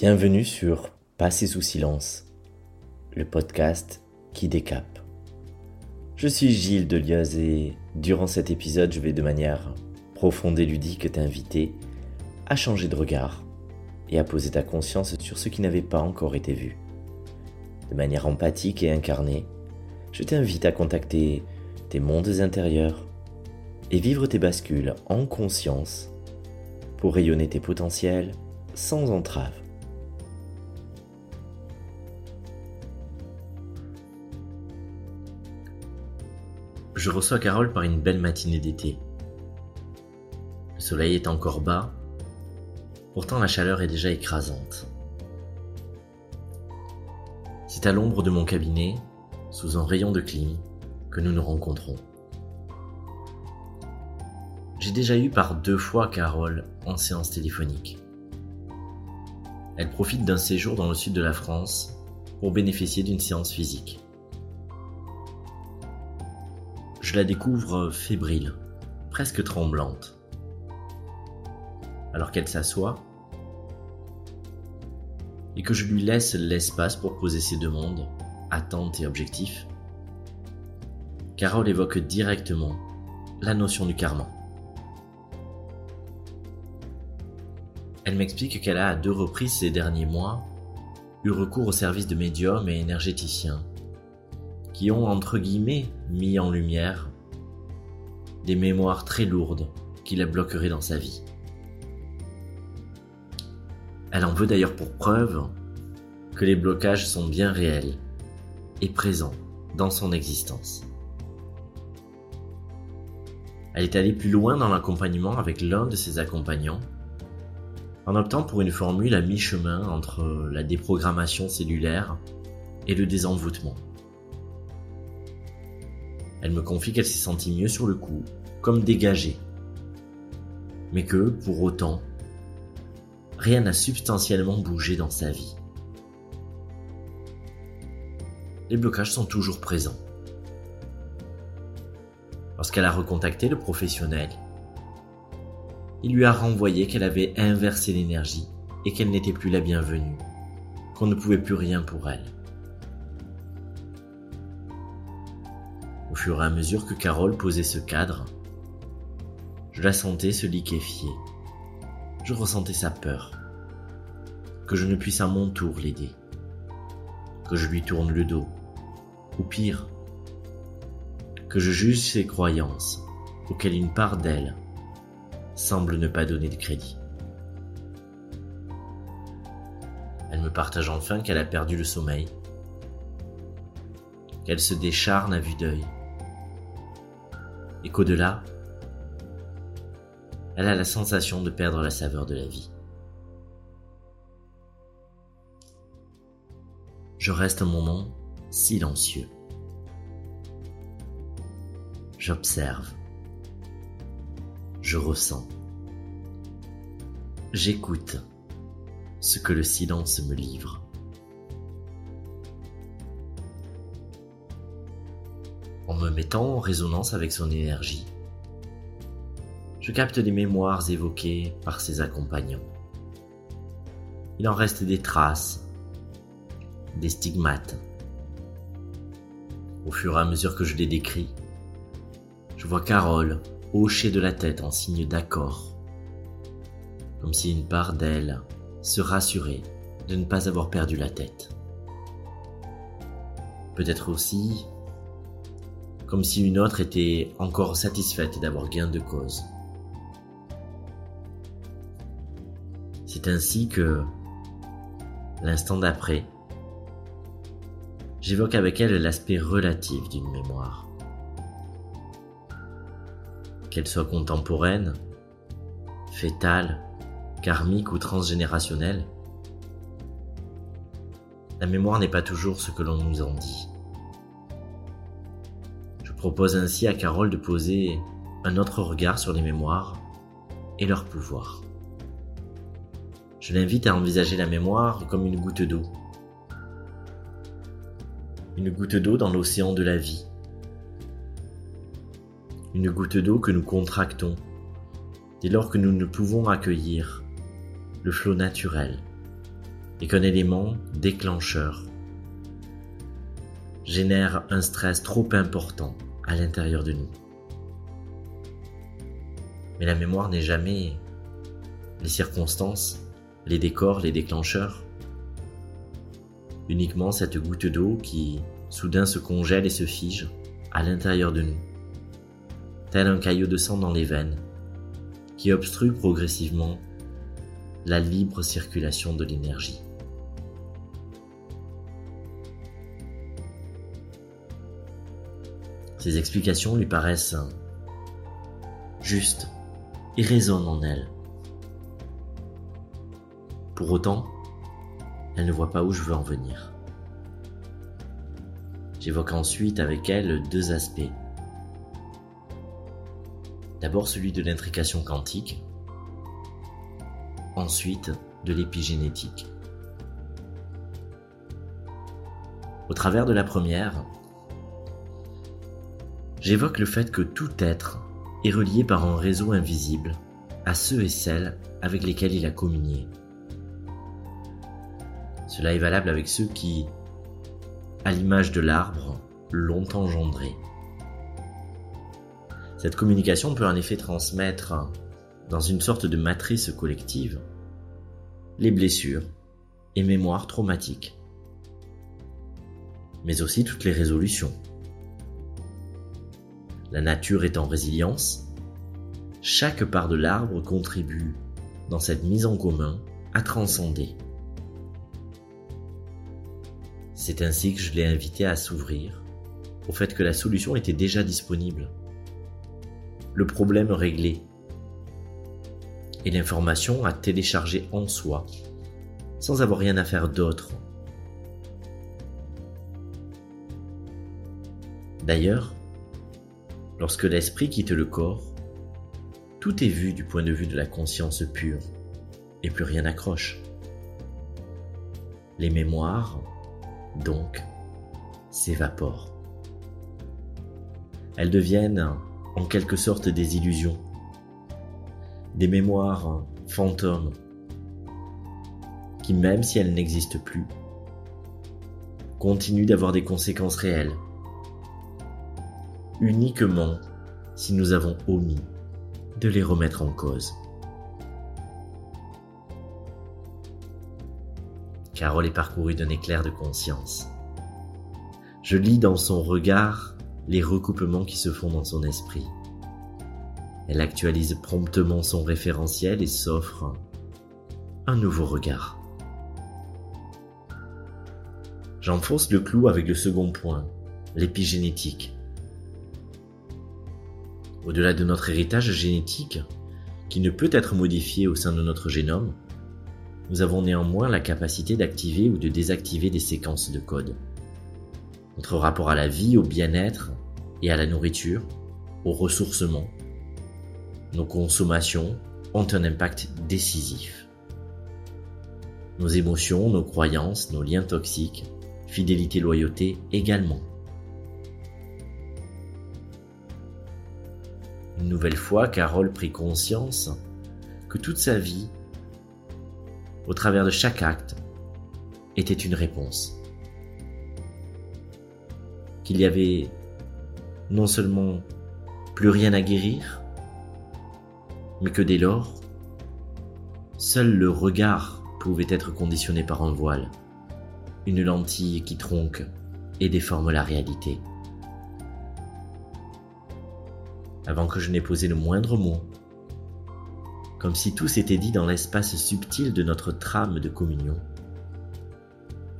Bienvenue sur Passer sous silence, le podcast qui décape. Je suis Gilles Delioz et durant cet épisode, je vais de manière profonde et ludique t'inviter à changer de regard et à poser ta conscience sur ce qui n'avait pas encore été vu. De manière empathique et incarnée, je t'invite à contacter tes mondes intérieurs et vivre tes bascules en conscience pour rayonner tes potentiels sans entrave. Je reçois Carole par une belle matinée d'été. Le soleil est encore bas, pourtant la chaleur est déjà écrasante. C'est à l'ombre de mon cabinet, sous un rayon de clim, que nous nous rencontrons. J'ai déjà eu par deux fois Carole en séance téléphonique. Elle profite d'un séjour dans le sud de la France pour bénéficier d'une séance physique. Je la découvre fébrile, presque tremblante. Alors qu'elle s'assoit et que je lui laisse l'espace pour poser ses demandes, attentes et objectifs, Carole évoque directement la notion du karma. Elle m'explique qu'elle a à deux reprises ces derniers mois eu recours au service de médiums et énergéticiens qui ont entre guillemets mis en lumière des mémoires très lourdes qui la bloqueraient dans sa vie. Elle en veut d'ailleurs pour preuve que les blocages sont bien réels et présents dans son existence. Elle est allée plus loin dans l'accompagnement avec l'un de ses accompagnants en optant pour une formule à mi-chemin entre la déprogrammation cellulaire et le désenvoûtement. Elle me confie qu'elle s'est sentie mieux sur le coup, comme dégagée. Mais que, pour autant, rien n'a substantiellement bougé dans sa vie. Les blocages sont toujours présents. Lorsqu'elle a recontacté le professionnel, il lui a renvoyé qu'elle avait inversé l'énergie et qu'elle n'était plus la bienvenue, qu'on ne pouvait plus rien pour elle. Fur et à mesure que Carole posait ce cadre, je la sentais se liquéfier. Je ressentais sa peur. Que je ne puisse à mon tour l'aider. Que je lui tourne le dos. Ou pire, que je juge ses croyances auxquelles une part d'elle semble ne pas donner de crédit. Elle me partage enfin qu'elle a perdu le sommeil, qu'elle se décharne à vue d'œil, et qu'au-delà, elle a la sensation de perdre la saveur de la vie. Je reste un moment silencieux. J'observe. Je ressens. J'écoute ce que le silence me livre. Me mettant en résonance avec son énergie. Je capte des mémoires évoquées par ses accompagnants. Il en reste des traces, des stigmates. Au fur et à mesure que je les décris, je vois Carole hocher de la tête en signe d'accord, comme si une part d'elle se rassurait de ne pas avoir perdu la tête. Peut-être aussi comme si une autre était encore satisfaite d'avoir gain de cause. C'est ainsi que, l'instant d'après, j'évoque avec elle l'aspect relatif d'une mémoire. Qu'elle soit contemporaine, fétale, karmique ou transgénérationnelle, la mémoire n'est pas toujours ce que l'on nous en dit propose ainsi à Carole de poser un autre regard sur les mémoires et leur pouvoir. Je l'invite à envisager la mémoire comme une goutte d'eau. Une goutte d'eau dans l'océan de la vie. Une goutte d'eau que nous contractons dès lors que nous ne pouvons accueillir le flot naturel et qu'un élément déclencheur génère un stress trop important à l'intérieur de nous. Mais la mémoire n'est jamais les circonstances, les décors, les déclencheurs. Uniquement cette goutte d'eau qui soudain se congèle et se fige à l'intérieur de nous, tel un caillot de sang dans les veines, qui obstrue progressivement la libre circulation de l'énergie. Ces explications lui paraissent justes et résonnent en elle. Pour autant, elle ne voit pas où je veux en venir. J'évoque ensuite avec elle deux aspects. D'abord celui de l'intrication quantique, ensuite de l'épigénétique. Au travers de la première, j'évoque le fait que tout être est relié par un réseau invisible à ceux et celles avec lesquels il a communié. Cela est valable avec ceux qui, à l'image de l'arbre, l'ont engendré. Cette communication peut en effet transmettre, dans une sorte de matrice collective, les blessures et mémoires traumatiques, mais aussi toutes les résolutions. La nature est en résilience, chaque part de l'arbre contribue, dans cette mise en commun, à transcender. C'est ainsi que je l'ai invité à s'ouvrir au fait que la solution était déjà disponible. Le problème réglé. Et l'information à télécharger en soi, sans avoir rien à faire d'autre. D'ailleurs, lorsque l'esprit quitte le corps, tout est vu du point de vue de la conscience pure, et plus rien n'accroche. Les mémoires, donc, s'évaporent. Elles deviennent en quelque sorte des illusions, des mémoires fantômes, qui même si elles n'existent plus, continuent d'avoir des conséquences réelles, uniquement si nous avons omis de les remettre en cause. Carole est parcourue d'un éclair de conscience. Je lis dans son regard les recoupements qui se font dans son esprit. Elle actualise promptement son référentiel et s'offre un nouveau regard. J'enfonce le clou avec le second point, l'épigénétique. Au-delà de notre héritage génétique, qui ne peut être modifié au sein de notre génome, nous avons néanmoins la capacité d'activer ou de désactiver des séquences de code. Notre rapport à la vie, au bien-être et à la nourriture, au ressourcement, nos consommations ont un impact décisif. Nos émotions, nos croyances, nos liens toxiques, fidélité, loyauté également. Une nouvelle fois, Carole prit conscience que toute sa vie au travers de chaque acte, était une réponse. Qu'il y avait non seulement plus rien à guérir, mais que dès lors, seul le regard pouvait être conditionné par un voile, une lentille qui tronque et déforme la réalité. Avant que je n'ai posé le moindre mot, comme si tout s'était dit dans l'espace subtil de notre trame de communion.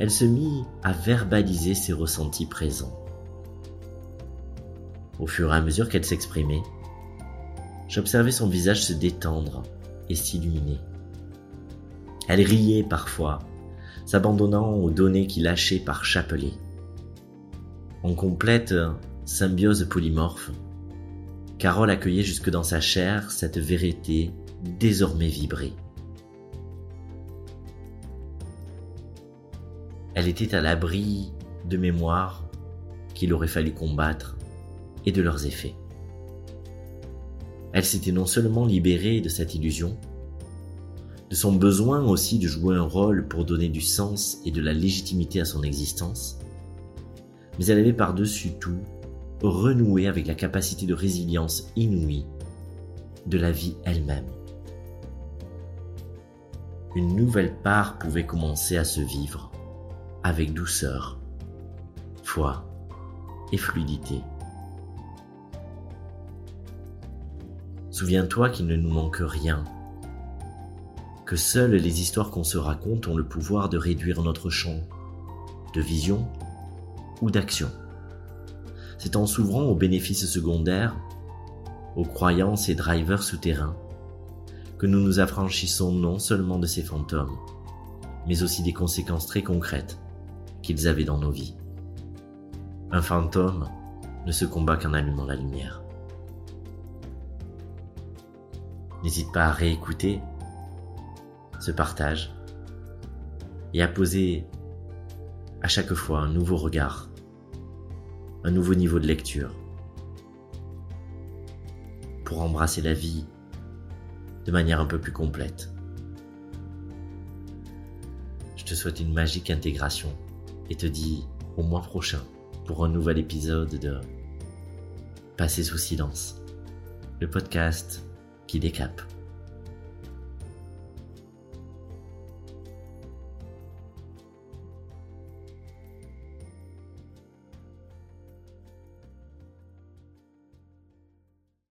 Elle se mit à verbaliser ses ressentis présents. Au fur et à mesure qu'elle s'exprimait, j'observais son visage se détendre et s'illuminer. Elle riait parfois, s'abandonnant aux données qui lâchait par chapelet. En complète symbiose polymorphe, Carole accueillait jusque dans sa chair cette vérité désormais vibrer. Elle était à l'abri de mémoires qu'il aurait fallu combattre et de leurs effets. Elle s'était non seulement libérée de cette illusion, de son besoin aussi de jouer un rôle pour donner du sens et de la légitimité à son existence, mais elle avait par-dessus tout renoué avec la capacité de résilience inouïe de la vie elle-même. Une nouvelle part pouvait commencer à se vivre avec douceur, foi et fluidité. Souviens-toi qu'il ne nous manque rien, que seules les histoires qu'on se raconte ont le pouvoir de réduire notre champ de vision ou d'action. C'est en s'ouvrant aux bénéfices secondaires, aux croyances et drivers souterrains, que nous nous affranchissons non seulement de ces fantômes, mais aussi des conséquences très concrètes qu'ils avaient dans nos vies. Un fantôme ne se combat qu'en allumant la lumière. N'hésite pas à réécouter ce partage et à poser à chaque fois un nouveau regard, un nouveau niveau de lecture pour embrasser la vie de manière un peu plus complète. Je te souhaite une magique intégration et te dis au mois prochain pour un nouvel épisode de Passer sous silence, le podcast qui décape.